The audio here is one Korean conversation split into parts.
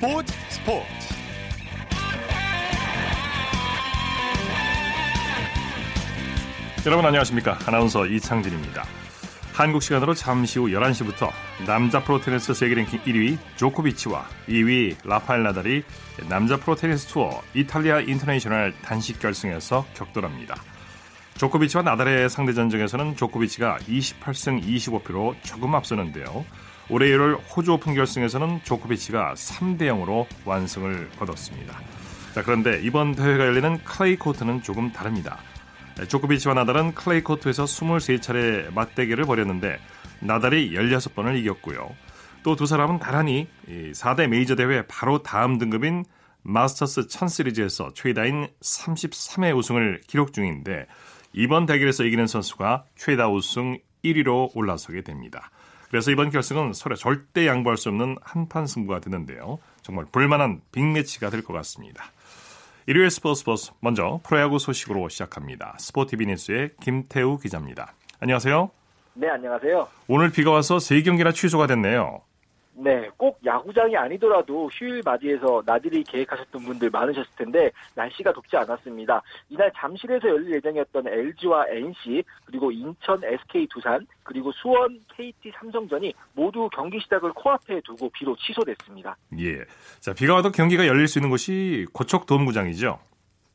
스포츠 스포츠 여러분 안녕하십니까 아나운서 이창진입니다 한국 시간으로 잠시 후 11시부터 남자 프로테니스 세계 랭킹 1위 조코비치와 2위 라파엘 나달이 남자 프로테니스 투어 이탈리아 인터내셔널 단식 결승에서 격돌합니다. 조코비치와 나달의 상대 전적에서는 조코비치가 28승 25패로 조금 앞서는데요. 올해 1월 호주 오픈 결승에서는 조코비치가 3대 0으로 완승을 거뒀습니다. 자, 그런데 이번 대회가 열리는 클레이 코트는 조금 다릅니다. 조코비치와 나달은 클레이 코트에서 23차례 맞대결을 벌였는데 나달이 16번을 이겼고요. 또 두 사람은 나란히 4대 메이저 대회 바로 다음 등급인 마스터스 1000 시리즈에서 최다인 33회 우승을 기록 중인데 이번 대결에서 이기는 선수가 최다 우승 1위로 올라서게 됩니다. 그래서 이번 결승은 서로 절대 양보할 수 없는 한판 승부가 되는데요. 정말 볼만한 빅매치가 될 것 같습니다. 일요일 스포츠 스포츠 먼저 프로야구 소식으로 시작합니다. 스포티비 뉴스의 김태우 기자입니다. 안녕하세요. 네, 안녕하세요. 오늘 비가 와서 3경기나 취소가 됐네요. 네, 꼭 야구장이 아니더라도 휴일 맞이해서 나들이 계획하셨던 분들 많으셨을 텐데 날씨가 덥지 않았습니다. 이날 잠실에서 열릴 예정이었던 LG와 NC 그리고 인천 SK 두산 그리고 수원 KT 삼성전이 모두 경기 시작을 코앞에 두고 비로 취소됐습니다. 예. 자, 비가 와도 경기가 열릴 수 있는 곳이 고척 도움구장이죠.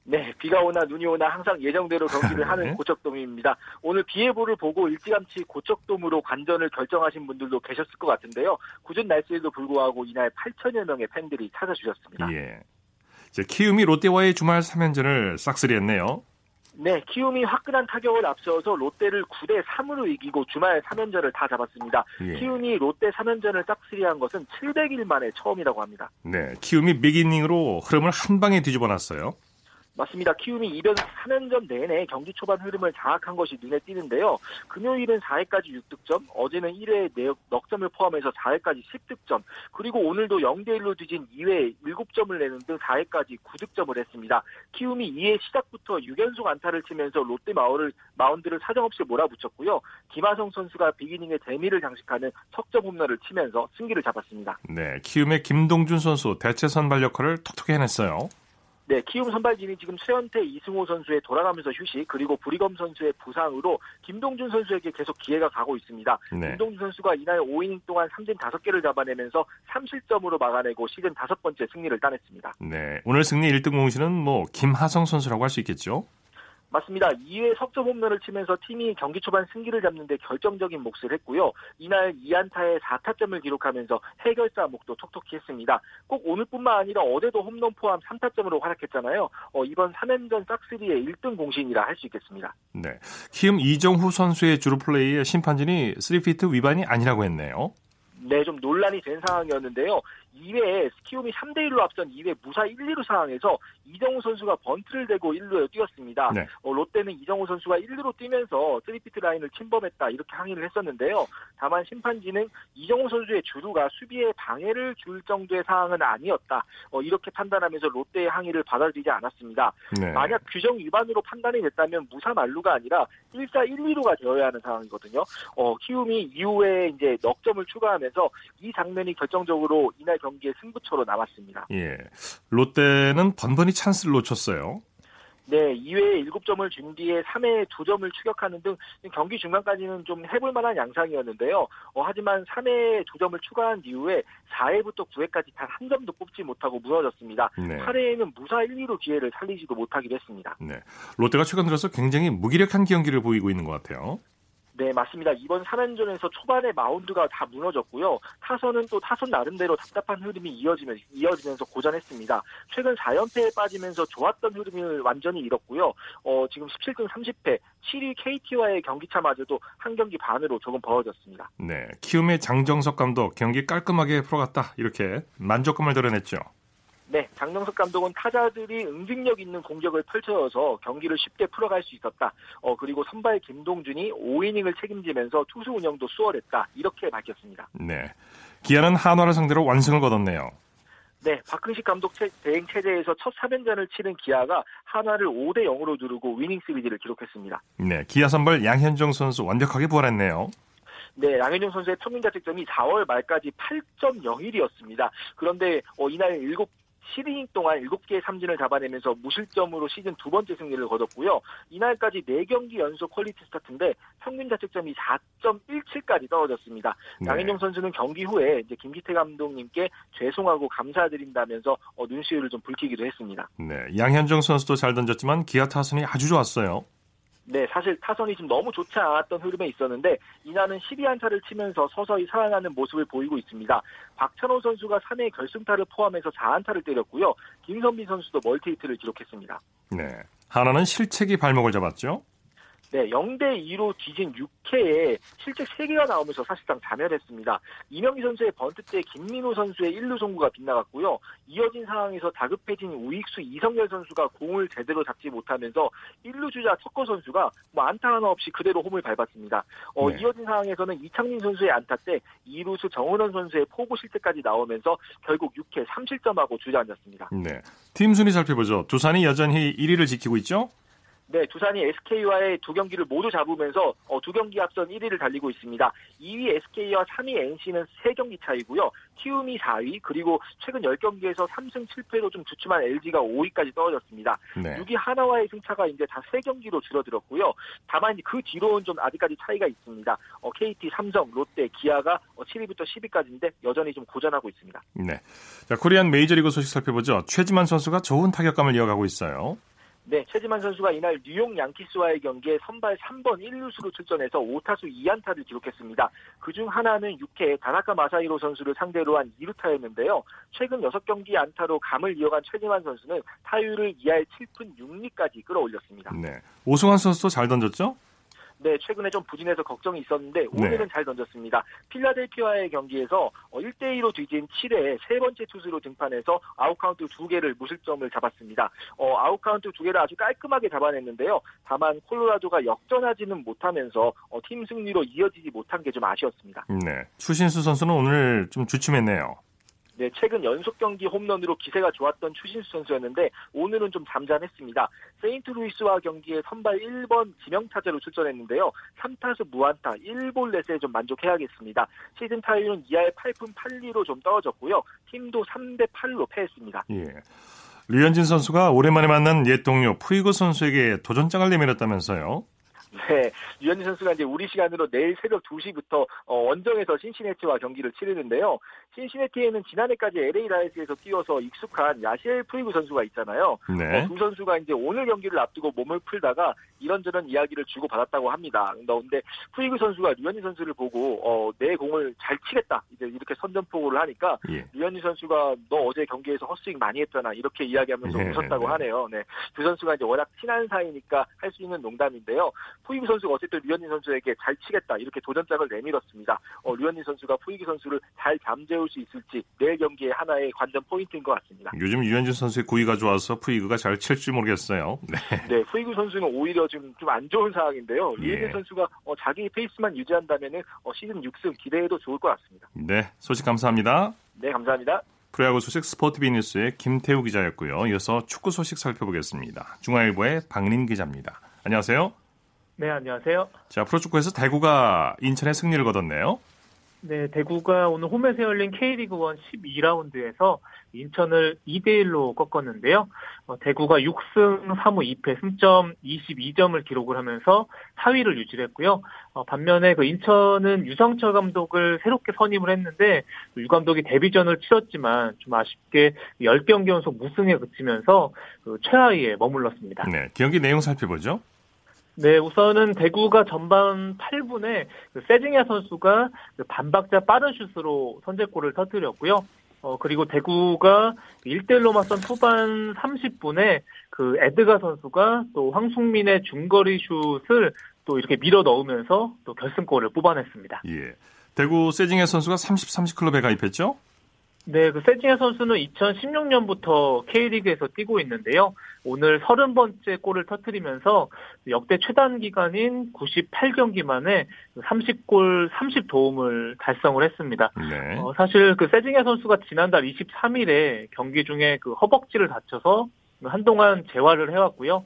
네, 비가 오나 눈이 오나 항상 예정대로 경기를 네. 하는 고척돔입니다. 오늘 비 예보를 보고 일찌감치 고척돔으로 관전을 결정하신 분들도 계셨을 것 같은데요. 궂은 날씨에도 불구하고 이날 8천여 명의 팬들이 찾아주셨습니다. 예. 자, 키움이 롯데와의 주말 3연전을 싹쓸이했네요. 네, 키움이 화끈한 타격을 앞서서 롯데를 9대 3으로 이기고 주말 3연전을 다 잡았습니다. 예. 키움이 롯데 3연전을 싹쓸이한 것은 700일 만에 처음이라고 합니다. 네, 키움이 빅이닝으로 흐름을 한 방에 뒤집어 놨어요. 맞습니다. 키움이 이변 3연전 내내 경기 초반 흐름을 장악한 것이 눈에 띄는데요. 금요일은 4회까지 6득점, 어제는 1회 넉점을 포함해서 4회까지 10득점, 그리고 오늘도 0대1로 뒤진 2회 7점을 내는 등 4회까지 9득점을 했습니다. 키움이 2회 시작부터 6연속 안타를 치면서 롯데 마을을, 마운드를 사정없이 몰아붙였고요. 김하성 선수가 비기닝의 재미를 장식하는 석점 홈런을 치면서 승기를 잡았습니다. 네, 키움의 김동준 선수 대체 선발 역할을 톡톡히 해냈어요. 네, 키움 선발진이 지금 최현태, 이승호 선수의 돌아가면서 휴식 그리고 부리검 선수의 부상으로 김동준 선수에게 계속 기회가 가고 있습니다. 네. 김동준 선수가 이날 5이닝 동안 삼진 5개를 잡아내면서 3실점으로 막아내고 시즌 다섯 번째 승리를 따냈습니다. 네, 오늘 승리 1등 공신은 뭐 김하성 선수라고 할 수 있겠죠. 맞습니다. 2회 석점 홈런을 치면서 팀이 경기 초반 승기를 잡는데 결정적인 몫을 했고요. 이날 2안타에 4타점을 기록하면서 해결사 목도 톡톡히 했습니다. 꼭 오늘뿐만 아니라 어제도 홈런 포함 3타점으로 활약했잖아요. 어, 이번 3연전 싹스리의 1등 공신이라 할 수 있겠습니다. 네, 키움 이정후 선수의 주루 플레이에 심판진이 3피트 위반이 아니라고 했네요. 네, 좀 논란이 된 상황이었는데요. 2회에 키움이 3대1로 앞선 2회 무사 1, 2루 상황에서 이정우 선수가 번트를 대고 1루에 뛰었습니다. 네. 어, 롯데는 이정우 선수가 1루로 뛰면서 3피트 라인을 침범했다 이렇게 항의를 했었는데요. 다만 심판진은 이정우 선수의 주루가 수비에 방해를 줄 정도의 상황은 아니었다. 어, 이렇게 판단하면서 롯데의 항의를 받아들이지 않았습니다. 네. 만약 규정 위반으로 판단이 됐다면 무사 만루가 아니라 1사 1, 2루가 되어야 하는 상황이거든요. 어, 키움이 이후에 이제 넉점을 추가하면서 이 장면이 결정적으로 이날 경기의 승부처로 남았습니다. 예, 롯데는 번번이 찬스를 놓쳤어요. 네, 2회에 7점을 준 뒤에 3회에 2점을 추격하는 등 경기 중간까지는 좀 해볼 만한 양상이었는데요. 어, 하지만 3회에 2점을 추가한 이후에 4회부터 9회까지 단 한 점도 뽑지 못하고 무너졌습니다. 네. 8회에는 무사 1, 2로 기회를 살리지도 못하기도 했습니다. 네, 롯데가 최근 들어서 굉장히 무기력한 경기를 보이고 있는 것 같아요. 네, 맞습니다. 이번 3연전에서 초반에 마운드가 다 무너졌고요. 타선은 또 타선 나름대로 답답한 흐름이 이어지면, 이어지면서 고전했습니다. 최근 4연패에 빠지면서 좋았던 흐름을 완전히 잃었고요. 어, 지금 17등 30패, 7위 KT와의 경기차마저도 한 경기 반으로 조금 벌어졌습니다. 네, 키움의 장정석 감독 경기 깔끔하게 풀어갔다 이렇게 만족감을 드러냈죠. 네, 장명석 감독은 타자들이 응징력 있는 공격을 펼쳐서 경기를 쉽게 풀어갈 수 있었다. 어, 그리고 선발 김동준이 5이닝을 책임지면서 투수 운영도 수월했다. 이렇게 밝혔습니다. 네, 기아는 한화를 상대로 완승을 거뒀네요. 네, 박흥식 감독 체- 대행 체제에서 첫 3연전을 치른 기아가 한화를 5대 0으로 누르고 위닝 시리즈를 기록했습니다. 네, 기아 선발 양현종 선수 완벽하게 부활했네요. 네, 양현종 선수의 평균 자책점이 4월 말까지 8.01이었습니다. 그런데 어, 이날 7 7이닝 동안 7개의 삼진을 잡아내면서 무실점으로 시즌 두 번째 승리를 거뒀고요. 이날까지 4경기 연속 퀄리티 스타트인데 평균 자책점이 4.17까지 떨어졌습니다. 네. 양현종 선수는 경기 후에 이제 김기태 감독님께 죄송하고 감사드린다면서 어, 눈시울을 좀 붉히기도 했습니다. 네, 양현종 선수도 잘 던졌지만 기아 타선이 아주 좋았어요. 네, 사실 타선이 좀 너무 좋지 않았던 흐름에 있었는데 이날은 12안타를 치면서 서서히 살아나는 모습을 보이고 있습니다. 박찬호 선수가 3회 결승타를 포함해서 4안타를 때렸고요. 김선빈 선수도 멀티히트를 기록했습니다. 네, 하나는 실책이 발목을 잡았죠. 네, 0대 2로 뒤진 6회에 실책 3개가 나오면서 사실상 자멸했습니다. 이명기 선수의 번트 때 김민호 선수의 1루 송구가 빗나갔고요. 이어진 상황에서 다급해진 우익수 이성열 선수가 공을 제대로 잡지 못하면서 1루 주자 석거 선수가 뭐 안타 하나 없이 그대로 홈을 밟았습니다. 어, 네. 이어진 상황에서는 이창민 선수의 안타 때 2루수 정은원 선수의 포구 실책까지 나오면서 결국 6회 3실점하고 주저앉았습니다. 네. 팀 순위 살펴보죠. 두산이 여전히 1위를 지키고 있죠? 네, 두산이 SK와의 두 경기를 모두 잡으면서 어, 두 경기 앞선 1위를 달리고 있습니다. 2위 SK와 3위 NC는 3경기 차이고요. 키움이 4위, 그리고 최근 10경기에서 3승 7패로 좀 주춤한 LG가 5위까지 떨어졌습니다. 네. 6위 하나와의 승차가 이제 다 3경기로 줄어들었고요. 다만 그 뒤로는 좀 아직까지 차이가 있습니다. 어, KT, 삼성, 롯데, 기아가 7위부터 어, 10위까지인데 여전히 좀 고전하고 있습니다. 네. 자, 코리안 메이저리그 소식 살펴보죠. 최지만 선수가 좋은 타격감을 이어가고 있어요. 네, 최지만 선수가 이날 뉴욕 양키스와의 경기에 선발 3번 1루수로 출전해서 5타수 2안타를 기록했습니다. 그중 하나는 6회 다나카 마사이로 선수를 상대로 한 2루타였는데요. 최근 6경기 안타로 감을 이어간 최지만 선수는 타율을 2할 7푼 6리까지 끌어올렸습니다. 네, 오승환 선수도 잘 던졌죠? 네, 최근에 좀 부진해서 걱정이 있었는데 오늘은 네. 잘 던졌습니다. 필라델피아의 경기에서 1대2로 어, 뒤진 7회 세 번째 투수로 등판해서 아웃카운트 두 개를 무실점으로 잡았습니다. 어, 아웃카운트 두 개를 아주 깔끔하게 잡아냈는데요. 다만 콜로라도가 역전하지는 못하면서 어, 팀 승리로 이어지지 못한 게 좀 아쉬웠습니다. 네, 추신수 선수는 오늘 좀 주춤했네요. 네, 최근 연속 경기 홈런으로 기세가 좋았던 추신수 선수였는데 오늘은 좀 잠잠했습니다. 세인트루이스와 경기에 선발 1번 지명타자로 출전했는데요. 3타수 무안타 1볼넷에 좀 만족해야겠습니다. 시즌 타율은 2할 8푼 8리로 좀 떨어졌고요. 팀도 3대 8로 패했습니다. 예. 류현진 선수가 오랜만에 만난 옛 동료 푸이그 선수에게 도전장을 내밀었다면서요? 네, 류현진 선수가 이제 우리 시간으로 내일 새벽 2시부터 어, 원정에서 신시내티와 경기를 치르는데요. 신시내티에는 지난해까지 LA 다저스에서 뛰어서 익숙한 야시엘 푸이그 선수가 있잖아요. 네. 어, 두 선수가 이제 오늘 경기를 앞두고 몸을 풀다가 이런저런 이야기를 주고 받았다고 합니다. 그런데 푸이그 선수가 류현진 선수를 보고 어, 네 공을 잘 치겠다 이제 이렇게 선전포고를 하니까 예. 류현진 선수가 너 어제 경기에서 헛스윙 많이 했잖아 이렇게 이야기하면서 네. 웃었다고 하네요. 네, 두 선수가 이제 워낙 친한 사이니까 할 수 있는 농담인데요. 푸이그 선수가 어쨌든 류현진 선수에게 잘 치겠다 이렇게 도전장을 내밀었습니다. 어, 류현진 선수가 푸이그 선수를 잘 잠재울 수 있을지 내일 경기의 하나의 관전 포인트인 것 같습니다. 요즘 류현진 선수의 구위가 좋아서 푸이그가 잘 칠지 모르겠어요. 네. 네, 푸이그 선수는 오히려 지금 좀 안 좋은 상황인데요. 예. 류현진 선수가 어, 자기 페이스만 유지한다면 어, 시즌 6승 기대해도 좋을 것 같습니다. 네, 소식 감사합니다. 네, 감사합니다. 프로야구 소식 스포티비 뉴스의 김태우 기자였고요. 이어서 축구 소식 살펴보겠습니다. 중앙일보의 박린 기자입니다. 안녕하세요. 네, 안녕하세요. 자, 프로축구에서 대구가 인천에 승리를 거뒀네요. 네, 대구가 오늘 홈에서 열린 K리그 1 12라운드에서 인천을 2대 1로 꺾었는데요. 어, 대구가 6승 3무 2패 승점 22점을 기록을 하면서 4위를 유지했고요. 어, 반면에 그 인천은 유성철 감독을 새롭게 선임을 했는데 유 감독이 데뷔전을 치렀지만 좀 아쉽게 10경기 연속 무승에 그치면서 그 최하위에 머물렀습니다. 네, 경기 내용 살펴보죠. 네, 우선은 대구가 전반 8분에 그 세징야 선수가 그 반박자 빠른 슛으로 선제골을 터뜨렸고요. 어, 그리고 대구가 1대1로 맞선 후반 30분에 그 에드가 선수가 또 황승민의 중거리 슛을 또 이렇게 밀어 넣으면서 또 결승골을 뽑아냈습니다. 예. 대구 세징야 선수가 30, 30 클럽에 가입했죠? 네, 그 세징야 선수는 2016년부터 K리그에서 뛰고 있는데요. 오늘 30번째 골을 터트리면서 역대 최단 기간인 98경기 만에 30골 30도움을 달성을 했습니다. 네. 어, 사실 그 세징야 선수가 지난달 23일에 경기 중에 그 허벅지를 다쳐서 한동안 재활을 해왔고요.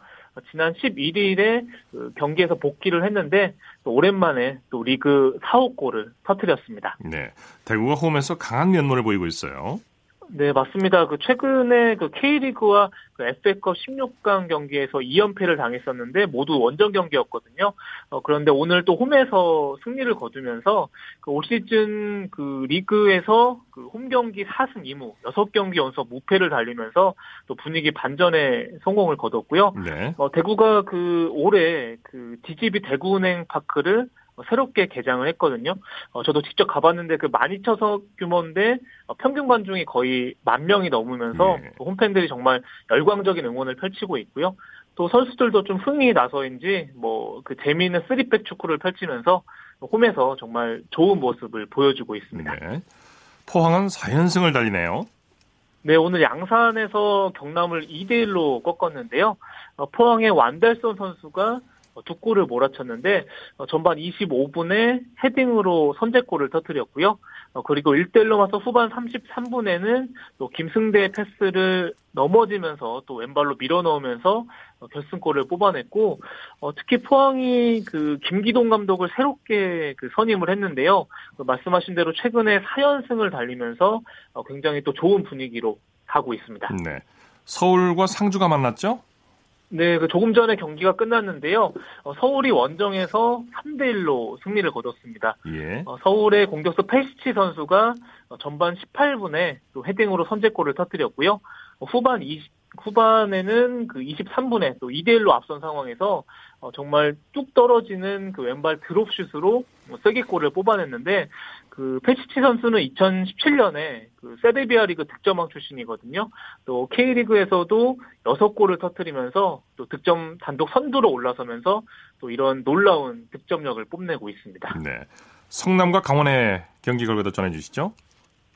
지난 11일에 그 경기에서 복귀를 했는데 또 오랜만에 또 리그 4호 골을 터뜨렸습니다. 네, 대구가 홈에서 강한 면모를 보이고 있어요. 네, 맞습니다. 그 최근에 그 K리그와 그 FA컵 16강 경기에서 2연패를 당했었는데 모두 원정 경기였거든요. 어, 그런데 오늘 또 홈에서 승리를 거두면서 그 올 시즌 그 리그에서 그 홈 경기 4승 2무, 6경기 연속 무패를 달리면서 또 분위기 반전에 성공을 거뒀고요. 네. 어, 대구가 그 올해 그 DGB 대구은행 파크를 어, 새롭게 개장을 했거든요. 어, 저도 직접 가봤는데 그 12,000석 규모인데 어, 평균 관중이 거의 만 명이 넘으면서 네. 홈팬들이 정말 열광적인 응원을 펼치고 있고요. 또 선수들도 좀 흥이 나서인지 뭐 그 재미있는 쓰리백 축구를 펼치면서 홈에서 정말 좋은 모습을 보여주고 있습니다. 네. 포항은 4연승을 달리네요. 네, 오늘 양산에서 경남을 2대 1로 꺾었는데요. 어, 포항의 완달선 선수가 어, 두 골을 몰아쳤는데 어, 전반 25분에 헤딩으로 선제골을 터뜨렸고요. 어, 그리고 1대1로 맞서 후반 33분에는 또 김승대의 패스를 넘어지면서 또 왼발로 밀어넣으면서 결승골을 뽑아냈고 특히 포항이 그 김기동 감독을 새롭게 그 선임을 했는데요. 그 말씀하신 대로 최근에 4연승을 달리면서 굉장히 또 좋은 분위기로 가고 있습니다. 네. 서울과 상주가 만났죠? 네, 그 조금 전에 경기가 끝났는데요. 어, 서울이 원정에서 3대 1로 승리를 거뒀습니다. 예. 어, 서울의 공격수 페시치 선수가 어, 전반 18분에 또 헤딩으로 선제골을 터뜨렸고요. 어, 후반 20, 후반에는 그 23분에 또 2대 1로 앞선 상황에서 어, 정말 뚝 떨어지는 그 왼발 드롭슛으로 세게골을 뽑아냈는데 그 페시치 선수는 2017년에 그 세르비아 리그 득점왕 출신이거든요. 또 K리그에서도 6골을 터뜨리면서 또 득점 단독 선두로 올라서면서 또 이런 놀라운 득점력을 뽐내고 있습니다. 네. 성남과 강원의 경기 결과도 전해 주시죠.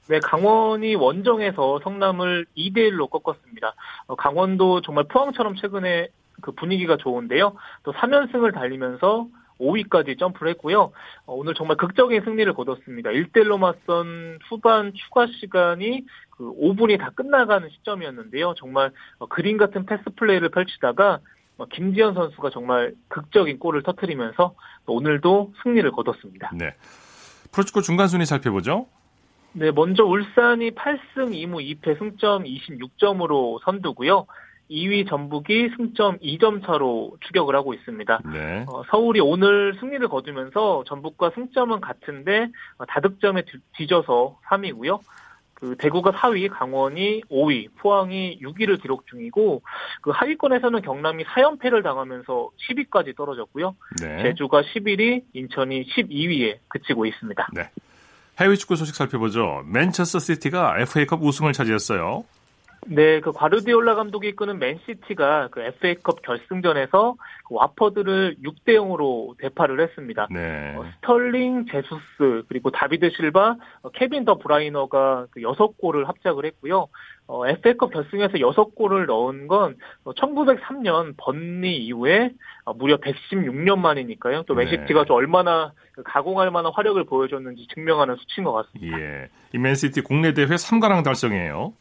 네, 강원이 원정에서 성남을 2대 1로 꺾었습니다. 어, 강원도 정말 포항처럼 최근에 그 분위기가 좋은데요. 또 3연승을 달리면서 5위까지 점프를 했고요. 어, 오늘 정말 극적인 승리를 거뒀습니다. 1대1로 맞선 후반 추가 시간이 그 5분이 다 끝나가는 시점이었는데요. 정말 어, 그림 같은 패스 플레이를 펼치다가 어, 김지현 선수가 정말 극적인 골을 터뜨리면서 오늘도 승리를 거뒀습니다. 네. 프로축구 중간 순위 살펴보죠. 네, 먼저 울산이 8승 2무 2패 승점 26점으로 선두고요. 2위 전북이 승점 2점 차로 추격을 하고 있습니다. 네. 어, 서울이 오늘 승리를 거두면서 전북과 승점은 같은데 어, 다득점에 뒤져서 3위고요. 그 대구가 4위, 강원이 5위, 포항이 6위를 기록 중이고 그 하위권에서는 경남이 4연패를 당하면서 10위까지 떨어졌고요. 네. 제주가 11위, 인천이 12위에 그치고 있습니다. 네. 해외 축구 소식 살펴보죠. 맨체스터 시티가 FA컵 우승을 차지했어요. 네, 그 과르디올라 감독이 이끄는 맨시티가 그 FA컵 결승전에서 그 왓포드를 6대 0으로 대파를 했습니다. 네. 어, 스털링, 제수스 그리고 다비드 실바, 어, 케빈 더 브라위너가 그 6골을 합작을 했고요. 어, FA컵 결승에서 6골을 넣은 건 1903년 어, 번리 이후에 어, 무려 116년 만이니까요. 또 맨시티가 네. 좀 얼마나 그 가공할 만한 화력을 보여줬는지 증명하는 수치인 것 같습니다. 예. 이 맨시티 국내 대회 3관왕 달성이에요.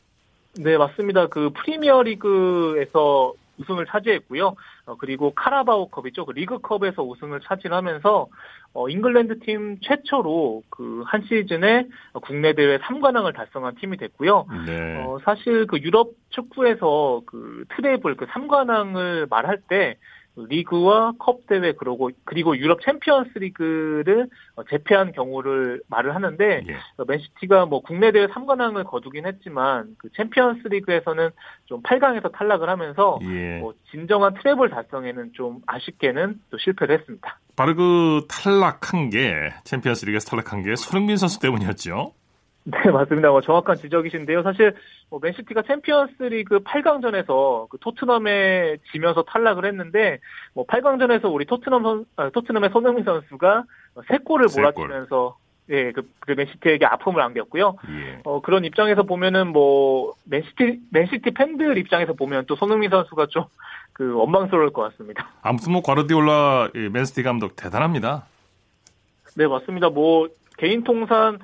네, 맞습니다. 그 프리미어 리그에서 우승을 차지했고요. 어, 그리고 카라바오 컵이죠. 그 리그컵에서 우승을 차지하면서 어, 잉글랜드 팀 최초로 그 한 시즌에 국내 대회 3관왕을 달성한 팀이 됐고요. 네. 어, 사실 그 유럽 축구에서 그 트레블 그 3관왕을 말할 때 리그와 컵 대회 그리고 그리고 유럽 챔피언스 리그를 어, 제패한 경우를 말을 하는데 예. 어, 맨시티가 뭐 국내 대회 3관왕을 거두긴 했지만 그 챔피언스 리그에서는 좀 8강에서 탈락을 하면서 예. 뭐 진정한 트레블 달성에는 좀 아쉽게는 또 실패를 했습니다. 바로 그 탈락한 게 챔피언스 리그에서 탈락한 게 손흥민 선수 때문이었죠. 네, 맞습니다. 뭐 정확한 지적이신데요. 사실 뭐 맨시티가 챔피언스리그 8강전에서 그 토트넘에 지면서 탈락을 했는데 뭐 8강전에서 우리 토트넘 선 아, 토트넘의 손흥민 선수가 세 골을 몰아치면서 예, 그, 그 맨시티에게 아픔을 안겼고요. 예. 어, 그런 입장에서 보면은 뭐 맨시티 맨시티 팬들 입장에서 보면 또 손흥민 선수가 좀 그 원망스러울 것 같습니다. 아무튼 뭐 과르디올라 맨시티 감독 대단합니다. 네, 맞습니다. 뭐 개인 통산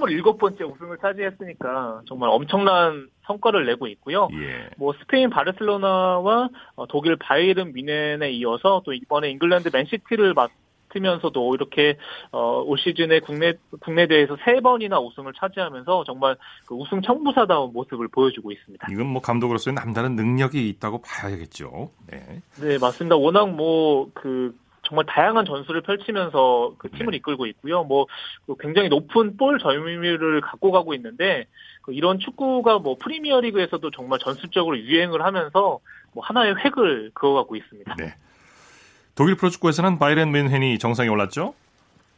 27번째 우승을 차지했으니까 정말 엄청난 성과를 내고 있고요. 예. 뭐 스페인 바르셀로나와 어, 독일 바이에른 미넨에 이어서 또 이번에 잉글랜드 맨시티를 맡으면서도 이렇게 어, 올 시즌에 국내 국내 대회에서 세 번이나 우승을 차지하면서 정말 그 우승 청부사다운 모습을 보여주고 있습니다. 이건 뭐 감독으로서의 남다른 능력이 있다고 봐야겠죠. 네, 네 맞습니다. 워낙 뭐 그 정말 다양한 전술을 펼치면서 그 팀을 네. 이끌고 있고요. 뭐그 굉장히 높은 볼 점유율을 갖고 가고 있는데 그 이런 축구가 뭐 프리미어리그에서도 정말 전술적으로 유행을 하면서 뭐 하나의 획을 그어가고 있습니다. 네. 독일 프로축구에서는 바이렌 뮌헨이 정상에 올랐죠?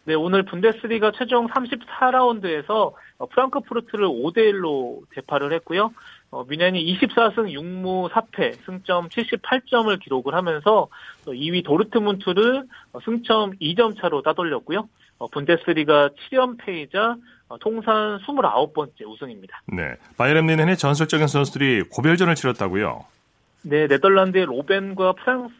네, 오늘 분데스리가 최종 34라운드에서 프랑크푸르트를 5대 1로 대파를 했고요. 어, 미넨이 24승 6무 4패, 승점 78점을 기록을 하면서 2위 도르트문트를 어, 승점 2점 차로 따돌렸고요. 어, 분데스리가 7연패이자 어, 통산 29번째 우승입니다. 네, 바이에른 뮌헨의 전설적인 선수들이 고별전을 치렀다고요? 네, 네덜란드의 로벤과 프랑스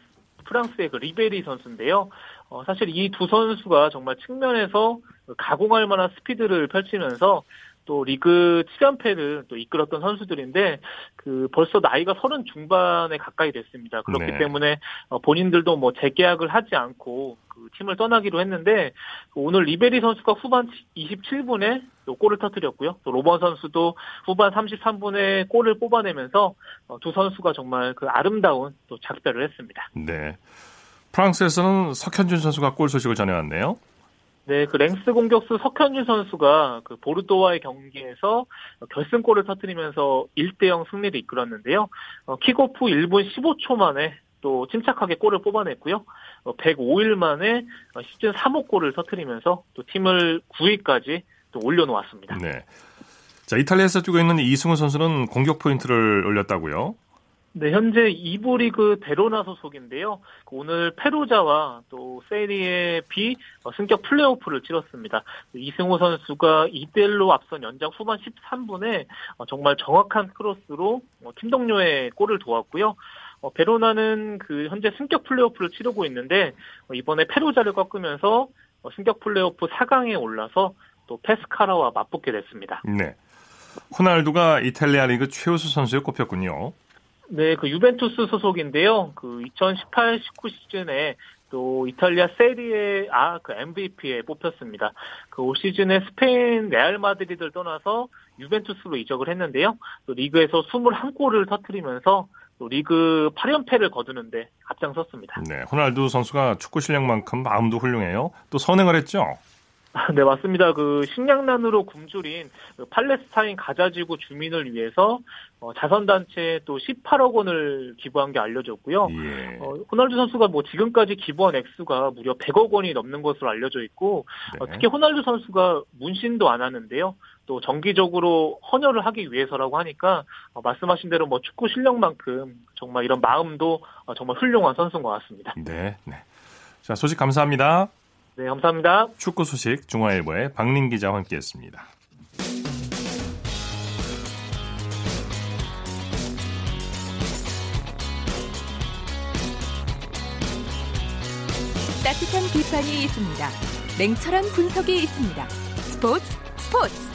프랑스의 그 리베리 선수인데요. 어, 사실 이 두 선수가 정말 측면에서 가공할 만한 스피드를 펼치면서 또 리그 7연패를 또 이끌었던 선수들인데 그 벌써 나이가 30 중반에 가까이 됐습니다. 그렇기 네. 때문에 어, 본인들도 뭐 재계약을 하지 않고 그 팀을 떠나기로 했는데 오늘 리베리 선수가 후반 27분에 또 골을 터뜨렸고요. 또 로번 선수도 후반 33분에 골을 뽑아내면서 어, 두 선수가 정말 그 아름다운 또 작별을 했습니다. 네. 프랑스에서는 석현준 선수가 골 소식을 전해왔네요. 네, 그 랭스 공격수 석현주 선수가 그 보르도와의 경기에서 결승골을 터뜨리면서 1대0 승리를 이끌었는데요. 어, 킥오프 1분 15초 만에 또 침착하게 골을 뽑아냈고요. 어, 105일 만에 시즌 3호 골을 터뜨리면서 또 팀을 9위까지 또 올려놓았습니다. 네. 자, 이탈리아에서 뛰고 있는 이승우 선수는 공격 포인트를 올렸다고요? 네, 현재 2부 리그 베로나 소속인데요. 오늘 페루자와 또 세리에 B 어, 승격 플레이오프를 치렀습니다. 이승호 선수가 2대1로 앞선 연장 후반 13분에 어, 정말 정확한 크로스로 어, 팀 동료의 골을 도왔고요. 베로나는 그 현재 승격 플레이오프를 치르고 있는데 이번에 페루자를 꺾으면서 승격 플레이오프 4강에 올라서 또 페스카라와 맞붙게 됐습니다. 네. 호날두가 이탈리아 리그 최우수 선수에 꼽혔군요. 네, 그 유벤투스 소속인데요. 그 2018-19 시즌에 또 이탈리아 세리에 아그 MVP에 뽑혔습니다. 그 올 시즌에 스페인 레알 마드리드를 떠나서 유벤투스로 이적을 했는데요. 또 리그에서 21골을 터뜨리면서 또 리그 8연패를 거두는데 앞장섰습니다. 네, 호날두 선수가 축구 실력만큼 마음도 훌륭해요. 또 선행을 했죠. 네, 맞습니다. 그 식량난으로 굶주린 그 팔레스타인 가자지구 주민을 위해서 어, 자선단체에 또 18억 원을 기부한 게 알려졌고요. 예. 어, 호날두 선수가 뭐 지금까지 기부한 액수가 무려 100억 원이 넘는 것으로 알려져 있고 네. 어, 특히 호날두 선수가 문신도 안 하는데요. 또 정기적으로 헌혈을 하기 위해서라고 하니까 어, 말씀하신 대로 뭐 축구 실력만큼 정말 이런 마음도 어, 정말 훌륭한 선수인 것 같습니다. 네, 네. 자 소식 감사합니다. 네, 감사합니다. 축구 소식 중화일보의 박민 기자와 함께했습니다. 따뜻한 비판이 있습니다. 냉철한 분석이 있습니다. 스포츠 스포츠.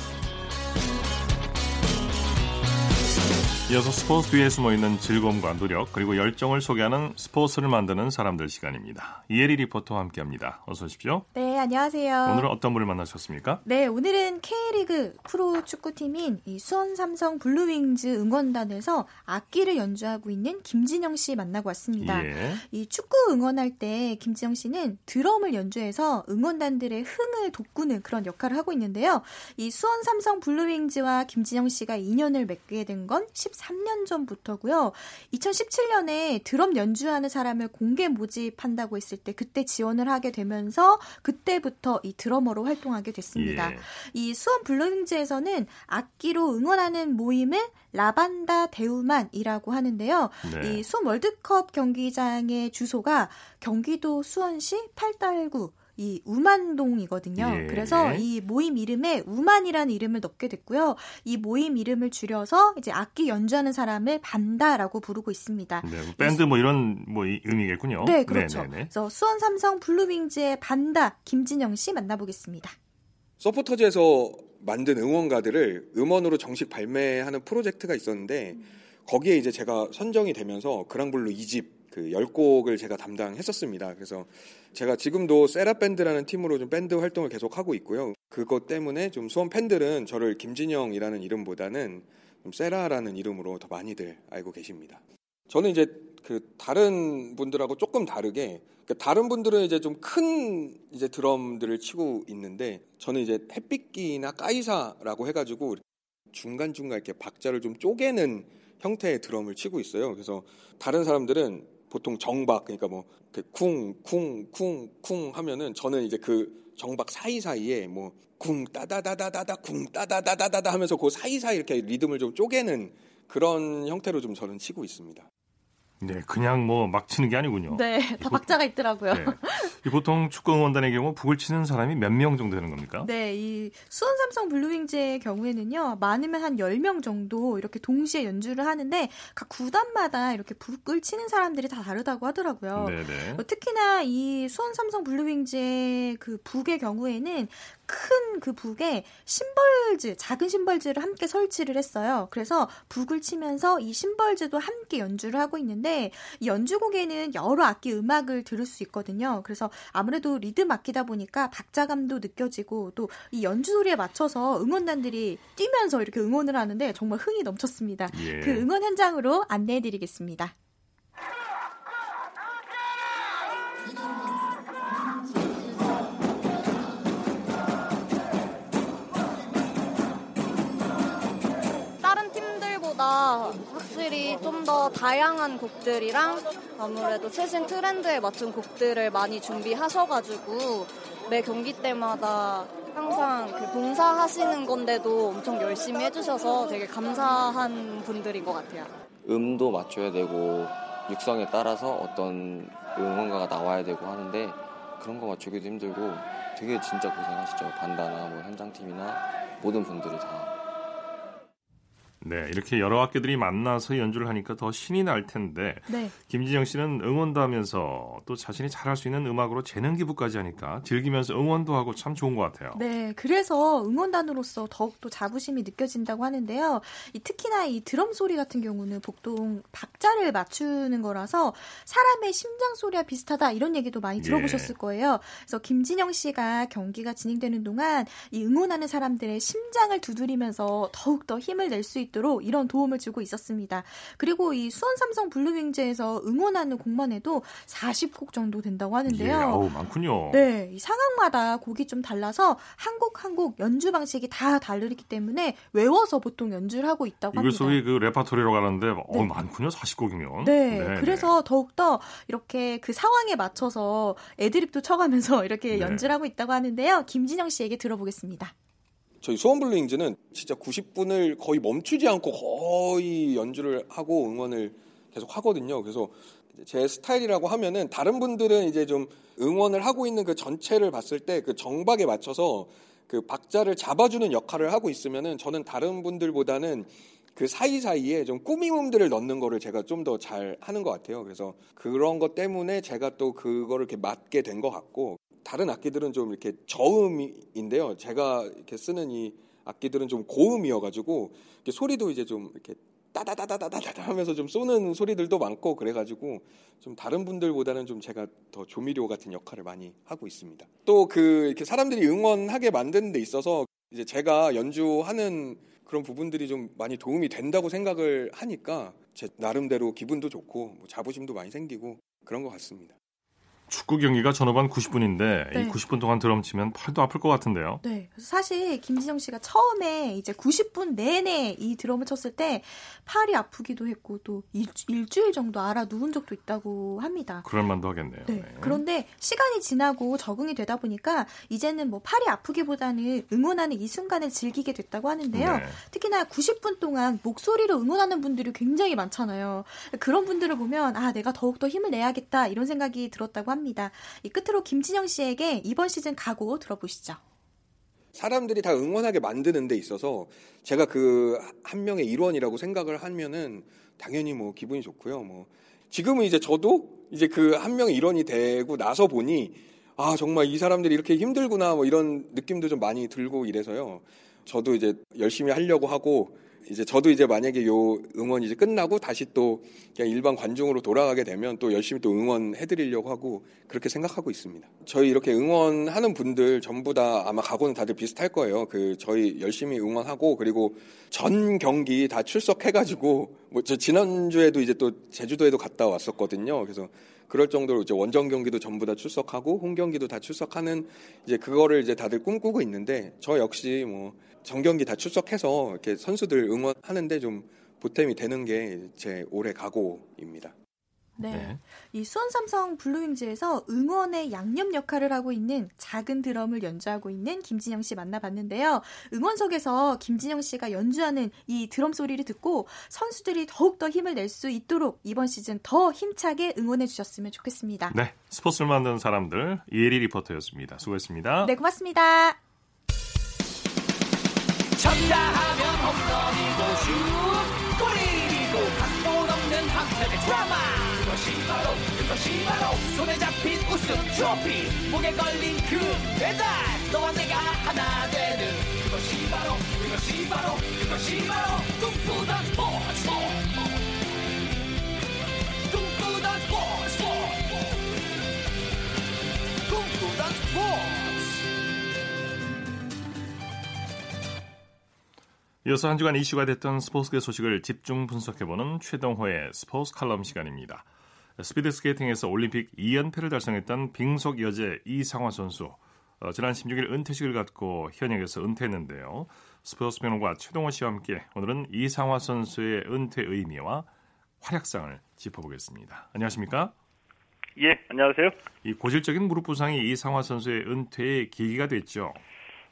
이어서 스포츠 뒤에 숨어 있는 즐거움과 노력 그리고 열정을 소개하는 스포츠를 만드는 사람들 시간입니다. 이혜리 리포터와 함께합니다. 어서 오십시오. 네, 안녕하세요. 오늘은 어떤 분을 만나셨습니까? 네, 오늘은 K리그 프로 축구팀인 이 수원 삼성 블루윙즈 응원단에서 악기를 연주하고 있는 김진영 씨 만나고 왔습니다. 예. 이 축구 응원할 때 김진영 씨는 드럼을 연주해서 응원단들의 흥을 돋구는 그런 역할을 하고 있는데요. 이 수원 삼성 블루윙즈와 김진영 씨가 인연을 맺게 된 건 3년 전부터고요. 2017년에 드럼 연주하는 사람을 공개 모집한다고 했을 때 그때 지원을 하게 되면서 그때부터 이 드러머로 활동하게 됐습니다. 예. 이 수원 블루윙즈에서는 악기로 응원하는 모임을 라반다 대우만이라고 하는데요. 네. 이 수원 월드컵 경기장의 주소가 경기도 수원시 팔달구 이 우만동이거든요. 예. 그래서 이 모임 이름에 우만이라는 이름을 넣게 됐고요. 이 모임 이름을 줄여서 이제 악기 연주하는 사람을 반다라고 부르고 있습니다. 네, 뭐 밴드 뭐 이런 뭐 의미겠군요. 네, 그렇죠. 네네네. 그래서 수원 삼성 블루윙즈의 반다 김진영 씨 만나보겠습니다. 서포터즈에서 만든 응원가들을 음원으로 정식 발매하는 프로젝트가 있었는데 거기에 이제 제가 선정이 되면서 그랑블루 2집 그 10곡을 제가 담당했었습니다. 그래서 제가 지금도 세라 밴드라는 팀으로 좀 밴드 활동을 계속 하고 있고요. 그것 때문에 좀 수원 팬들은 저를 김진영이라는 이름보다는 좀 세라라는 이름으로 더 많이들 알고 계십니다. 저는 이제 그 다른 분들하고 조금 다르게 그러니까 다른 분들은 이제 좀 큰 이제 드럼들을 치고 있는데 저는 이제 햇빛기나 까이사라고 해가지고 중간 중간 이렇게 박자를 좀 쪼개는 형태의 드럼을 치고 있어요. 그래서 다른 사람들은 보통 정박 그러니까 뭐 쿵쿵쿵쿵 쿵 하면은 저는 이제 그 정박 사이 사이에 뭐쿵 따다다다다다 쿵 따다다다다다 하면서 그 사이 사이 이렇게 리듬을 좀 쪼개는 그런 형태로 좀 저는 치고 있습니다. 네, 그냥 뭐 막 치는 게 아니군요. 네, 다 박자가 있더라고요. 네. 보통 축구 응원단의 경우 북을 치는 사람이 몇 명 정도 되는 겁니까? 네, 이 수원 삼성 블루윙즈의 경우에는요, 많으면 한 10명 정도 이렇게 동시에 연주를 하는데, 각 구단마다 이렇게 북을 치는 사람들이 다 다르다고 하더라고요. 네네. 어, 특히나 이 수원 삼성 블루윙즈의 그 북의 경우에는 큰 그 북에 심벌즈, 작은 심벌즈를 함께 설치를 했어요. 그래서 북을 치면서 이 심벌즈도 함께 연주를 하고 있는데 이 연주곡에는 여러 악기 음악을 들을 수 있거든요. 그래서 아무래도 리듬 악기다 보니까 박자감도 느껴지고 또 이 연주 소리에 맞춰서 응원단들이 뛰면서 이렇게 응원을 하는데 정말 흥이 넘쳤습니다. 예. 그 응원 현장으로 안내해 드리겠습니다. 확실히 좀더 다양한 곡들이랑 아무래도 최신 트렌드에 맞춘 곡들을 많이 준비하셔가지고 매 경기 때마다 항상 그 봉사하시는 건데도 엄청 열심히 해주셔서 되게 감사한 분들인 것 같아요. 음도 맞춰야 되고 육성에 따라서 어떤 응원가가 나와야 되고 하는데 그런 거 맞추기도 힘들고 되게 진짜 고생하시죠. 반다나 뭐 현장팀이나 모든 분들이 다. 네, 이렇게 여러 학교들이 만나서 연주를 하니까 더 신이 날 텐데 네. 김진영 씨는 응원도 하면서 또 자신이 잘할 수 있는 음악으로 재능 기부까지 하니까 즐기면서 응원도 하고 참 좋은 것 같아요. 네, 그래서 응원단으로서 더욱더 자부심이 느껴진다고 하는데요. 이 특히나 이 드럼 소리 같은 경우는 보통 박자를 맞추는 거라서 사람의 심장 소리와 비슷하다 이런 얘기도 많이 예. 들어보셨을 예. 거예요. 그래서 김진영 씨가 경기가 진행되는 동안 이 응원하는 사람들의 심장을 두드리면서 더욱 더 힘을 낼 수 있도록 있도록 이런 도움을 주고 있었습니다. 그리고 이 수원 삼성 블루윙즈에서 응원하는 곡만 해도 40곡 정도 된다고 하는데요. 예, 어우, 많군요. 네, 상황마다 곡이 좀 달라서 한 곡 한 곡 연주 방식이 다 다르기 때문에 외워서 보통 연주를 하고 있다고 합니다. 이걸 소위 그 레파토리로 가는데 네. 어, 많군요. 40곡이면. 네, 네 그래서 네. 더욱더 이렇게 그 상황에 맞춰서 애드립도 쳐가면서 이렇게 네. 연주를 하고 있다고 하는데요. 김진영 씨에게 들어보겠습니다. 저희 수원블루잉즈는 진짜 90분을 거의 멈추지 않고 거의 연주를 하고 응원을 계속 하거든요. 그래서 제 스타일이라고 하면은 다른 분들은 이제 좀 응원을 하고 있는 그 전체를 봤을 때 그 정박에 맞춰서 그 박자를 잡아주는 역할을 하고 있으면은 저는 다른 분들보다는 그 사이사이에 좀 꾸밈음들을 넣는 거를 제가 좀 더 잘 하는 것 같아요. 그래서 그런 것 때문에 제가 또 그거를 이렇게 맞게 된 것 같고 다른 악기들은 좀 이렇게 저음인데요. 제가 이렇게 쓰는 이 악기들은 좀 고음이어가지고 소리도 이제 좀 이렇게 따다다다다다다 하면서 좀 쏘는 소리들도 많고 그래가지고 좀 다른 분들보다는 좀 제가 더 조미료 같은 역할을 많이 하고 있습니다. 또 그 이렇게 사람들이 응원하게 만드는 데 있어서 이제 제가 연주하는 그런 부분들이 좀 많이 도움이 된다고 생각을 하니까 제 나름대로 기분도 좋고 뭐 자부심도 많이 생기고 그런 것 같습니다. 축구 경기가 전후반 90분인데 네. 이 90분 동안 드럼 치면 팔도 아플 것 같은데요. 네. 사실 김진영 씨가 처음에 이제 90분 내내 이 드럼을 쳤을 때 팔이 아프기도 했고 또 일, 주일 정도 알아 누운 적도 있다고 합니다. 그럴 만도 하겠네요. 네. 네. 그런데 시간이 지나고 적응이 되다 보니까 이제는 뭐 팔이 아프기보다는 응원하는 이 순간을 즐기게 됐다고 하는데요. 네. 특히나 90분 동안 목소리로 응원하는 분들이 굉장히 많잖아요. 그런 분들을 보면 아 내가 더욱더 힘을 내야겠다 이런 생각이 들었다고 합니다. 합니다. 이 끝으로 김진영 씨에게 이번 시즌 각오 들어보시죠. 사람들이 다 응원하게 만드는 데 있어서 제가 그 한 명의 일원이라고 생각을 하면은 당연히 뭐 기분이 좋고요. 뭐 지금은 이제 저도 이제 그 한 명의 일원이 되고 나서 보니 아 정말 이 사람들이 이렇게 힘들구나 뭐 이런 느낌도 좀 많이 들고 이래서요. 저도 이제 열심히 하려고 하고 이제 저도 이제 만약에 요 응원 이제 끝나고 다시 또 그냥 일반 관중으로 돌아가게 되면 또 열심히 또 응원해 드리려고 하고 그렇게 생각하고 있습니다. 저희 이렇게 응원하는 분들 전부 다 아마 각오는 다들 비슷할 거예요. 그 저희 열심히 응원하고 그리고 전 경기 다 출석해 가지고 뭐 저 지난주에도 이제 또 제주도에도 갔다 왔었거든요. 그래서 그럴 정도로 이제 원정 경기도 전부 다 출석하고 홈 경기도 다 출석하는 이제 그거를 이제 다들 꿈꾸고 있는데 저 역시 뭐 정경기 다 출석해서 이렇게 선수들 응원하는데 좀 보탬이 되는 게 제 올해 각오입니다. 네. 네. 이 수원 삼성 블루윙즈에서 응원의 양념 역할을 하고 있는 작은 드럼을 연주하고 있는 김진영 씨 만나봤는데요. 응원석에서 김진영 씨가 연주하는 이 드럼 소리를 듣고 선수들이 더욱더 힘을 낼 수 있도록 이번 시즌 더 힘차게 응원해 주셨으면 좋겠습니다. 네. 스포츠를 만드는 사람들 이혜리 리포터였습니다. 수고했습니다. 네, 고맙습니다. 쳤다 하면 홈런이고 슛 골이고 각본 없는 한편의 드라마 그것이 바로 그것이 바로 손에 잡힌 우승 트로피. 목에 걸린 그 배달. 너와 내가 하나 되는 그것이 바로 그것이 바로 그것이 바로 꿈꾸던 스포츠. 꿈꾸던 스포츠. 꿈꾸던 스포츠. 이어서 한 주간 이슈가 됐던 스포츠계 소식을 집중 분석해보는 최동호의 스포츠 칼럼 시간입니다. 스피드 스케이팅에서 올림픽 2연패를 달성했던 빙속 여제 이상화 선수 어, 지난 16일 은퇴식을 갖고 현역에서 은퇴했는데요. 스포츠 평론가 최동호 씨와 함께 오늘은 이상화 선수의 은퇴 의미와 활약상을 짚어보겠습니다. 안녕하십니까? 예, 안녕하세요. 이 고질적인 무릎 부상이 이상화 선수의 은퇴의 계기가 됐죠.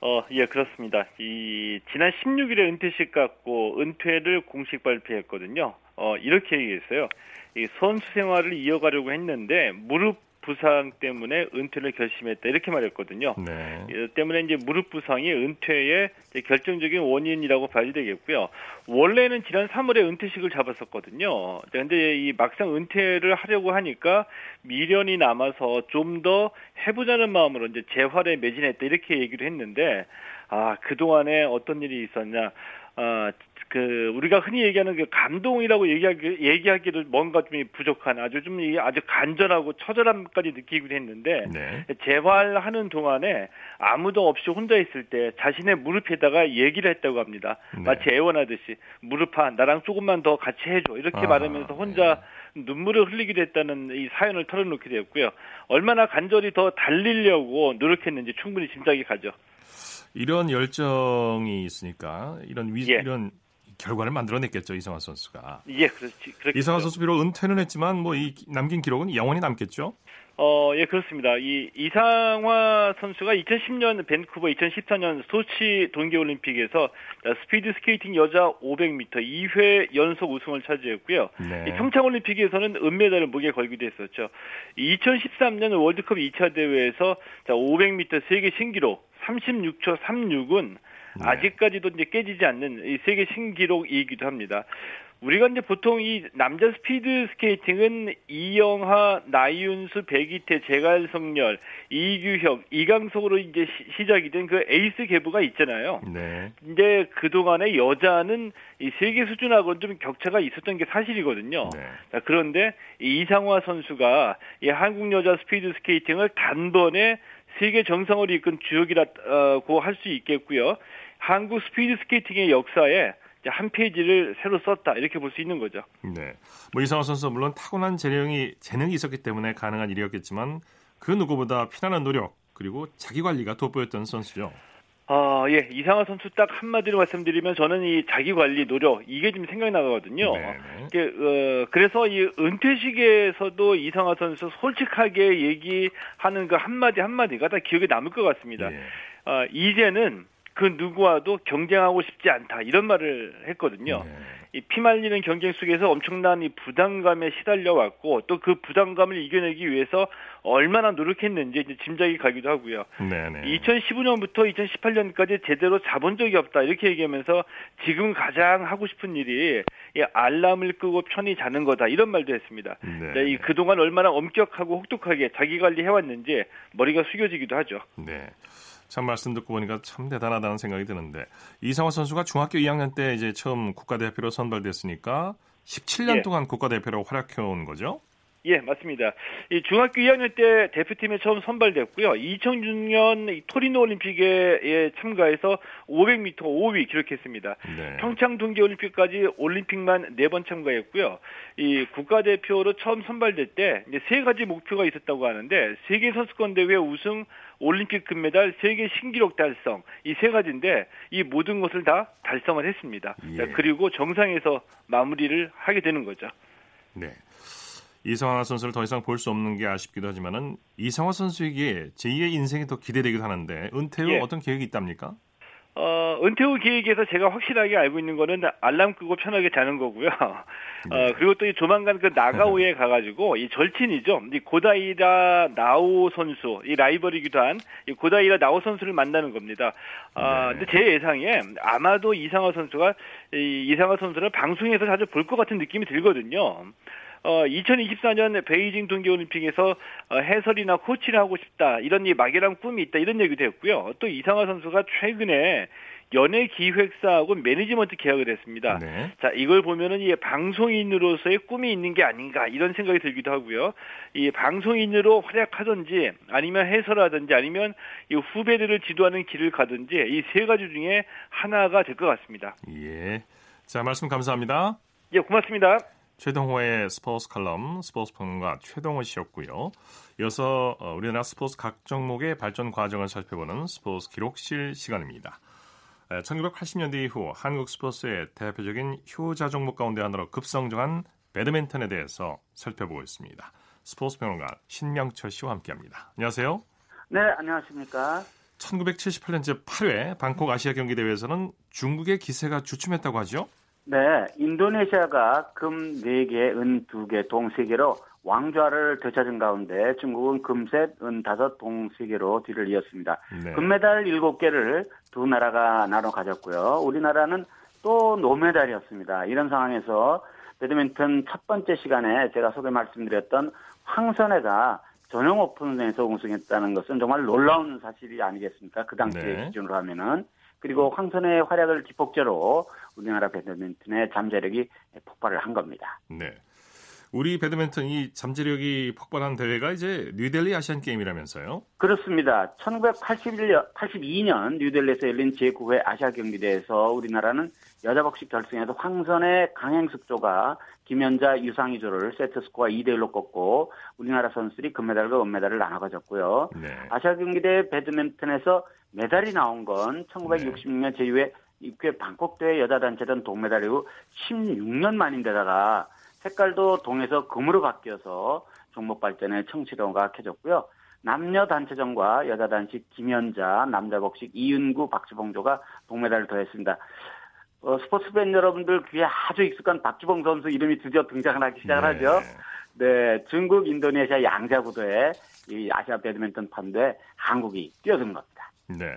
어, 예, 그렇습니다. 이 지난 16일에 은퇴식 갖고 은퇴를 공식 발표했거든요. 어, 이렇게 얘기했어요. 이 선수 생활을 이어가려고 했는데 무릎 부상 때문에 은퇴를 결심했다 이렇게 말했거든요. 네. 때문에 이제 무릎 부상이 은퇴의 결정적인 원인이라고 봐야 되겠고요. 원래는 지난 3월에 은퇴식을 잡았었거든요. 근데 이 막상 은퇴를 하려고 하니까 미련이 남아서 좀 더 해보자는 마음으로 이제 재활에 매진했다 이렇게 얘기를 했는데 아 그 동안에 어떤 일이 있었냐 아, 그 우리가 흔히 얘기하는 그 감동이라고 얘기하기 얘기하기를 뭔가 좀 부족한 아주 좀 아주 간절하고 처절함까지 느끼기도 했는데 네. 재활하는 동안에 아무도 없이 혼자 있을 때 자신의 무릎에다가 얘기를 했다고 합니다. 네. 마치 애원하듯이 무릎아 나랑 조금만 더 같이 해줘 이렇게 아, 말하면서 혼자 네. 눈물을 흘리기도 했다는 이 사연을 털어놓게 되었고요. 얼마나 간절히 더 달리려고 노력했는지 충분히 짐작이 가죠. 이런 열정이 있으니까 이런 위, 예. 이런 결과를 만들어냈겠죠 이상화 선수가. 예, 그렇지. 그렇겠죠. 이상화 선수 비록 은퇴는 했지만 뭐 이 남긴 기록은 영원히 남겠죠. 어, 예, 그렇습니다. 이 이상화 선수가 2010년 밴쿠버, 2014년 소치 동계올림픽에서 스피드 스케이팅 여자 500m 2회 연속 우승을 차지했고요. 네. 이 평창올림픽에서는 은메달을 목에 걸기도 했었죠. 2013년 월드컵 2차 대회에서 500m 세계 신기록 36초 36은 네. 아직까지도 이제 깨지지 않는 이 세계 신기록이기도 합니다. 우리가 이제 보통 이 남자 스피드 스케이팅은 이영하, 나윤수, 배기태, 제갈성렬, 이규혁, 이강석으로 이제 시, 작이 된 그 에이스 계보가 있잖아요. 네. 근데 그동안에 여자는 이 세계 수준하고는 좀 격차가 있었던 게 사실이거든요. 네. 자, 그런데 이 이상화 선수가 이 한국 여자 스피드 스케이팅을 단번에 세계 정상으로 이끈 주역이라고 할 수 있겠고요. 한국 스피드 스케이팅의 역사에 한 페이지를 새로 썼다 이렇게 볼 수 있는 거죠. 네. 뭐 이상화 선수 물론 타고난 재능이 재능이 있었기 때문에 가능한 일이었겠지만 그 누구보다 피나는 노력 그리고 자기 관리가 돋보였던 선수죠. 아, 예. 이상화 선수 딱 한마디로 말씀드리면 저는 이 자기 관리 노력 이게 좀 생각이 나거든요. 네. 어, 그래서 이 은퇴식에서도 이상화 선수 솔직하게 얘기하는 그 한마디 한마디가 다 기억에 남을 것 같습니다. 네. 어, 이제는 그 누구와도 경쟁하고 싶지 않다 이런 말을 했거든요. 네. 이 피말리는 경쟁 속에서 엄청난 이 부담감에 시달려 왔고 또 그 부담감을 이겨내기 위해서 얼마나 노력했는지 이제 짐작이 가기도 하고요. 네네. 2015년부터 2018년까지 제대로 자본 적이 없다 이렇게 얘기하면서 지금 가장 하고 싶은 일이 이 알람을 끄고 편히 자는 거다 이런 말도 했습니다. 네. 이 그동안 얼마나 엄격하고 혹독하게 자기 관리 해왔는지 머리가 숙여지기도 하죠. 네. 참 말씀 듣고 보니까 참 대단하다는 생각이 드는데 이상화 선수가 중학교 2학년 때 이제 처음 국가대표로 선발됐으니까 17년 예. 동안 국가대표로 활약해 온 거죠? 예, 맞습니다. 이 중학교 2학년 때 대표팀에 처음 선발됐고요. 2006년 토리노 올림픽에 참가해서 500m 5위 기록했습니다. 네. 평창 동계 올림픽까지 올림픽만 4번 참가했고요. 이 국가대표로 처음 선발될 때 세 가지 목표가 있었다고 하는데 세계 선수권 대회 우승, 올림픽 금메달, 세계 신기록 달성 이 세 가지인데 이 모든 것을 다 달성을 했습니다. 예. 그리고 정상에서 마무리를 하게 되는 거죠. 네. 이성화 선수를 더 이상 볼 수 없는 게 아쉽기도 하지만은 이성화 선수에게 제2의 인생이 더 기대되기도 하는데 은퇴 후 예. 어떤 계획이 있답니까? 어, 은퇴 후 계획에서 제가 확실하게 알고 있는 거는 알람 끄고 편하게 자는 거고요. 네. 어, 그리고 또 이 조만간 그 나가오에 가가지고 이 절친이죠. 이 고다이라 나오 선수, 이 라이벌이기도 한 이 고다이라 나오 선수를 만나는 겁니다. 아, 네. 근데 제 예상에 아마도 이상화 선수가 이 이상화 선수를 방송에서 자주 볼 것 같은 느낌이 들거든요. 어, 2024년 베이징 동계올림픽에서 어, 해설이나 코치를 하고 싶다 이런 이 막연한 꿈이 있다 이런 얘기도 했고요. 또 이상화 선수가 최근에 연예 기획사하고 매니지먼트 계약을 했습니다. 네. 자, 이걸 보면은 이 방송인으로서의 꿈이 있는 게 아닌가 이런 생각이 들기도 하고요. 이 방송인으로 활약하든지 아니면 해설하든지 아니면 이 후배들을 지도하는 길을 가든지 이 세 가지 중에 하나가 될 것 같습니다. 예. 자, 말씀 감사합니다. 예, 고맙습니다. 최동호의 스포츠 칼럼 스포츠 평론가 최동호 씨였고요. 이어서 어, 우리나라 스포츠 각 종목의 발전 과정을 살펴보는 스포츠 기록실 시간입니다. 1980년대 이후 한국 스포츠의 대표적인 효자 종목 가운데 하나로 급성장한 배드민턴에 대해서 살펴보고 있습니다. 스포츠 평론가 신명철 씨와 함께합니다. 안녕하세요. 네, 안녕하십니까. 1978년 제8회 방콕 아시아 경기 대회에서는 중국의 기세가 주춤했다고 하죠? 네, 인도네시아가 금 4개, 은 2개, 동 3개로 왕좌를 되찾은 가운데 중국은 금셋, 은 5, 동 3개로 뒤를 이었습니다. 네. 금메달 7개를 두 나라가 나눠 가졌고요. 우리나라는 또 노메달이었습니다. 이런 상황에서 배드민턴 첫 번째 시간에 제가 소개 말씀드렸던 황선혜가 전용 오픈에서 우승했다는 것은 정말 놀라운 사실이 아니겠습니까? 그 당시의 네. 기준으로 하면은. 그리고 황선의 활약을 기폭제로 우리나라 배드민턴의 잠재력이 폭발을 한 겁니다. 네. 우리 배드민턴 이 잠재력이 폭발한 대회가 이제 뉴델리 아시안 게임이라면서요? 그렇습니다. 1981년, 82년 뉴델리에서 열린 제9회 아시아 경기대회에서 우리나라는 여자 복식 결승에서 황선의 강행숙조가 김연자 유상희조를 세트 스코어 2대 1로 꺾고 우리나라 선수들이 금메달과 은메달을 나눠 가졌고요. 네. 아시아 경기대 배드민턴에서 메달이 나온 건 1966년 제2회 입회 방콕 대회 여자 단체전 동메달 이후 16년 만인데다가 색깔도 동에서 금으로 바뀌어서 종목 발전에 청치로가 켜졌고요. 남녀 단체전과 여자 단식 김연자, 남자 복식 이윤구, 박주봉조가 동메달을 더했습니다. 어, 스포츠 팬 여러분들 귀에 아주 익숙한 박주봉 선수 이름이 드디어 등장을 하기 시작을 네. 하죠. 네, 중국, 인도네시아 양자 구도에 이 아시아 배드민턴 판도에 한국이 뛰어든 겁니다. 네.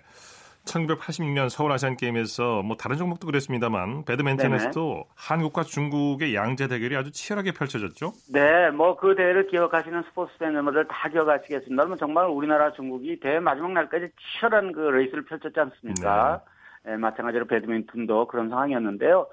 1986년 서울 아시안 게임에서 뭐 다른 종목도 그랬습니다만 배드민턴에서도 네네. 한국과 중국의 양제 대결이 아주 치열하게 펼쳐졌죠. 네, 뭐 그 대회를 기억하시는 스포츠 팬 여러분들 다 기억하시겠습니다. 그러면 정말 우리나라 중국이 대회 마지막 날까지 치열한 그 레이스를 펼쳤지 않습니까? 네. 네, 마찬가지로 배드민턴도 그런 상황이었는데요.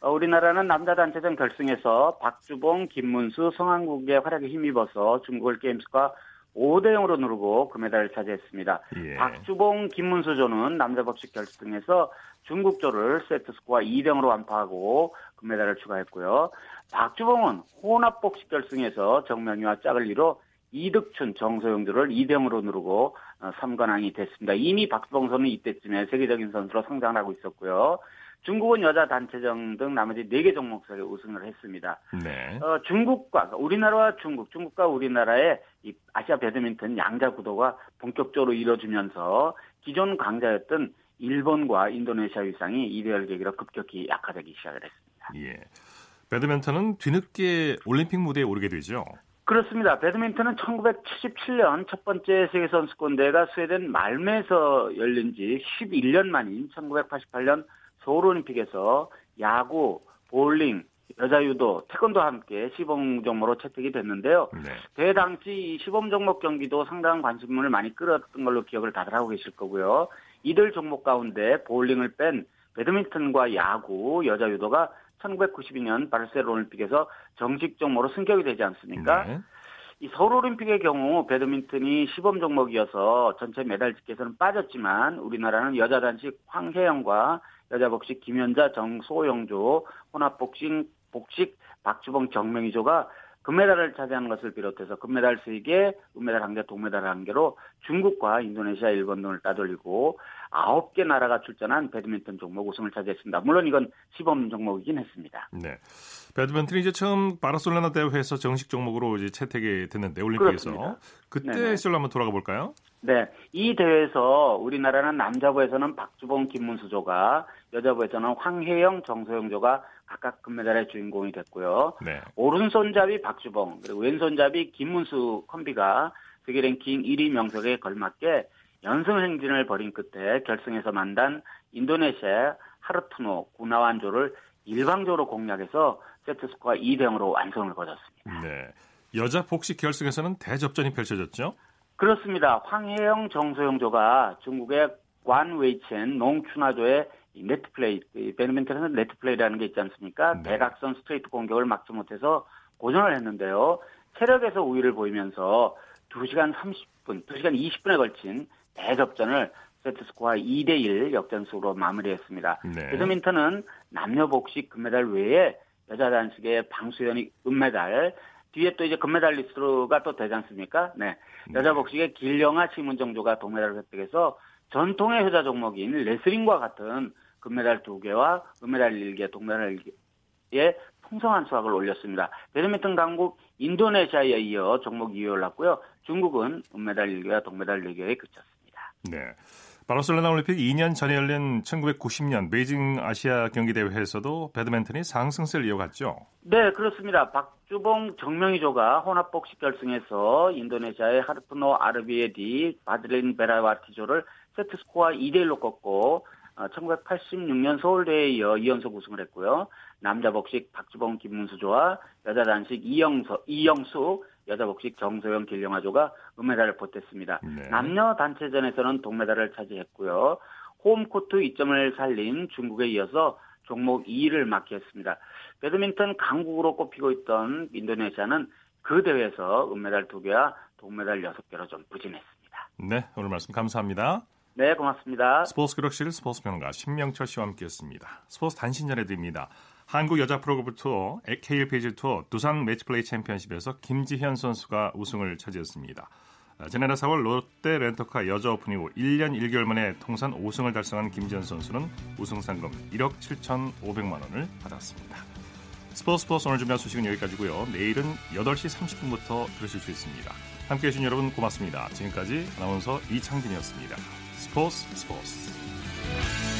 어, 우리나라는 남자 단체전 결승에서 박주봉, 김문수, 성한국의 활약에 힘입어서 중국을 게임스과 5대 0으로 누르고 금메달을 차지했습니다. 예. 박주봉, 김문수 조는 남자 법식 결승에서 중국조를 세트 스코어 2대 0으로 완파하고 금메달을 추가했고요. 박주봉은 혼합 복식 결승에서 정명희와 짝을 이뤄 이득춘, 정소영조를 2대 0으로 누르고 3관왕이 어, 됐습니다. 이미 박주봉 선수는 이때쯤에 세계적인 선수로 성장을 하고 있었고요. 중국은 여자 단체전 등 나머지 4개 종목에 우승을 했습니다. 네. 어, 중국과 우리나라와 중국, 중국과 우리나라의 이 아시아 배드민턴 양자 구도가 본격적으로 이뤄지면서 기존 강자였던 일본과 인도네시아 위상이 이대열 계기로 급격히 약화되기 시작을 했습니다. 예. 배드민턴은 뒤늦게 올림픽 무대에 오르게 되죠. 그렇습니다. 배드민턴은 1977년 첫 번째 세계선수권대회가 스웨덴 말메에서 열린 지 11년 만인 1988년 서울올림픽에서 야구, 볼링, 여자 유도, 태권도와 함께 시범 종목으로 채택이 됐는데요. 네. 대회 당시 시범 종목 경기도 상당한 관심을 많이 끌었던 걸로 기억을 다들 하고 계실 거고요. 이들 종목 가운데 볼링을 뺀 배드민턴과 야구, 여자 유도가 1992년 바르셀 올림픽에서 정식 종목으로 승격이 되지 않습니까? 네. 이 서울 올림픽의 경우 배드민턴이 시범 종목이어서 전체 메달 집계에서는 빠졌지만 우리나라는 여자 단식 황혜영과 여자 복식 김연자 정소영조 혼합 복싱 복식 박주봉 정명희조가 금메달을 차지하는 것을 비롯해서 금메달 3개, 은메달 1개, 동메달 1개로 중국과 인도네시아, 일본 등을 따돌리고 9개 나라가 출전한 배드민턴 종목 우승을 차지했습니다. 물론 이건 시범 종목이긴 했습니다. 네. 배드민턴이 이제 처음 바르셀로나 대회에서 정식 종목으로 이제 채택이 됐는데 올림픽에서 그렇습니다. 그때 시절 한번 돌아가 볼까요? 네. 이 대회에서 우리나라는 남자부에서는 박주봉, 김문수조가 여자부에서는 황혜영, 정소영조가 각각 금메달의 주인공이 됐고요. 네. 오른손잡이 박주봉 그리고 왼손잡이 김문수 콤비가 세계 랭킹 1위 명성에 걸맞게 연승 행진을 벌인 끝에 결승에서 만난 인도네시아 하르토노 구나완조를 일방적으로 공략해서 세트 스코어 2대 0으로 완승을 거뒀습니다. 네. 여자 복식 결승에서는 대접전이 펼쳐졌죠? 그렇습니다. 황혜영, 정소영조가 중국의 관웨이전, 농췬화조의 네트 플레이, 배드민턴에서는 네트 플레이라는 게 있지 않습니까? 네. 대각선 스트레이트 공격을 막지 못해서 고전을 했는데요. 체력에서 우위를 보이면서 2시간 30분, 2시간 20분에 걸친 대접전을 세트 스코어 2대1 역전승으로 마무리했습니다. 네. 배드민턴은 남녀 복식 금메달 외에 여자 단식의 방수현이 은메달, 뒤에 또 이제 금메달리스트가 또 되지 않습니까? 네. 네. 여자 복식의 길영아 심은정조가 동메달을 획득해서 전통의 효자 종목인 레슬링과 같은 금메달 2개와 은메달 1개, 동메달 1개에 풍성한 수확을 올렸습니다. 배드민턴 강국 인도네시아에 이어 종목 2위에 올랐고요. 중국은 은메달 1개와 동메달 4개에 그쳤습니다. 네. 바르셀로나 올림픽 2년 전에 열린 1990년 베이징 아시아 경기 대회에서도 배드민턴이 상승세를 이어갔죠. 네, 그렇습니다. 박주봉 정명희조가 혼합복식 결승에서 인도네시아의 하르프노 아르비에디 바드린 베라와티조를 세트 스코어 2대 1로 꺾고 1986년 어, 서울대회에 이어 2연속 우승을 했고요. 남자 복식 박주봉 김문수조와 여자 단식 이영서, 이영수, 여자 복식 정소영 길령아조가 은메달을 보탰습니다. 네. 남녀 단체전에서는 동메달을 차지했고요. 홈코트 2점을 살린 중국에 이어서 종목 2위를 마크했습니다. 배드민턴 강국으로 꼽히고 있던 인도네시아는 그 대회에서 은메달 2개와 동메달 6개로 좀 부진했습니다. 네, 오늘 말씀 감사합니다. 네, 고맙습니다. 스포츠 기록실 스포츠 평론가 신명철 씨와 함께했습니다. 스포츠 단신 전해드립니다. 한국 여자 프로골프 투어 KLPG 투어 두산 매치플레이 챔피언십에서 김지현 선수가 우승을 차지했습니다. 아, 지난해 4월 롯데 렌터카 여자 오픈 이후 1년 1개월 만에 통산 5승을 달성한 김지현 선수는 우승 상금 1억 7,500만 원을 받았습니다. 스포츠 스포츠 오늘 준비한 소식은 여기까지고요. 내일은 8시 30분부터 들으실 수 있습니다. 함께해 주신 여러분 고맙습니다. 지금까지 아나운서 이창진이었습니다. 스포츠 스포츠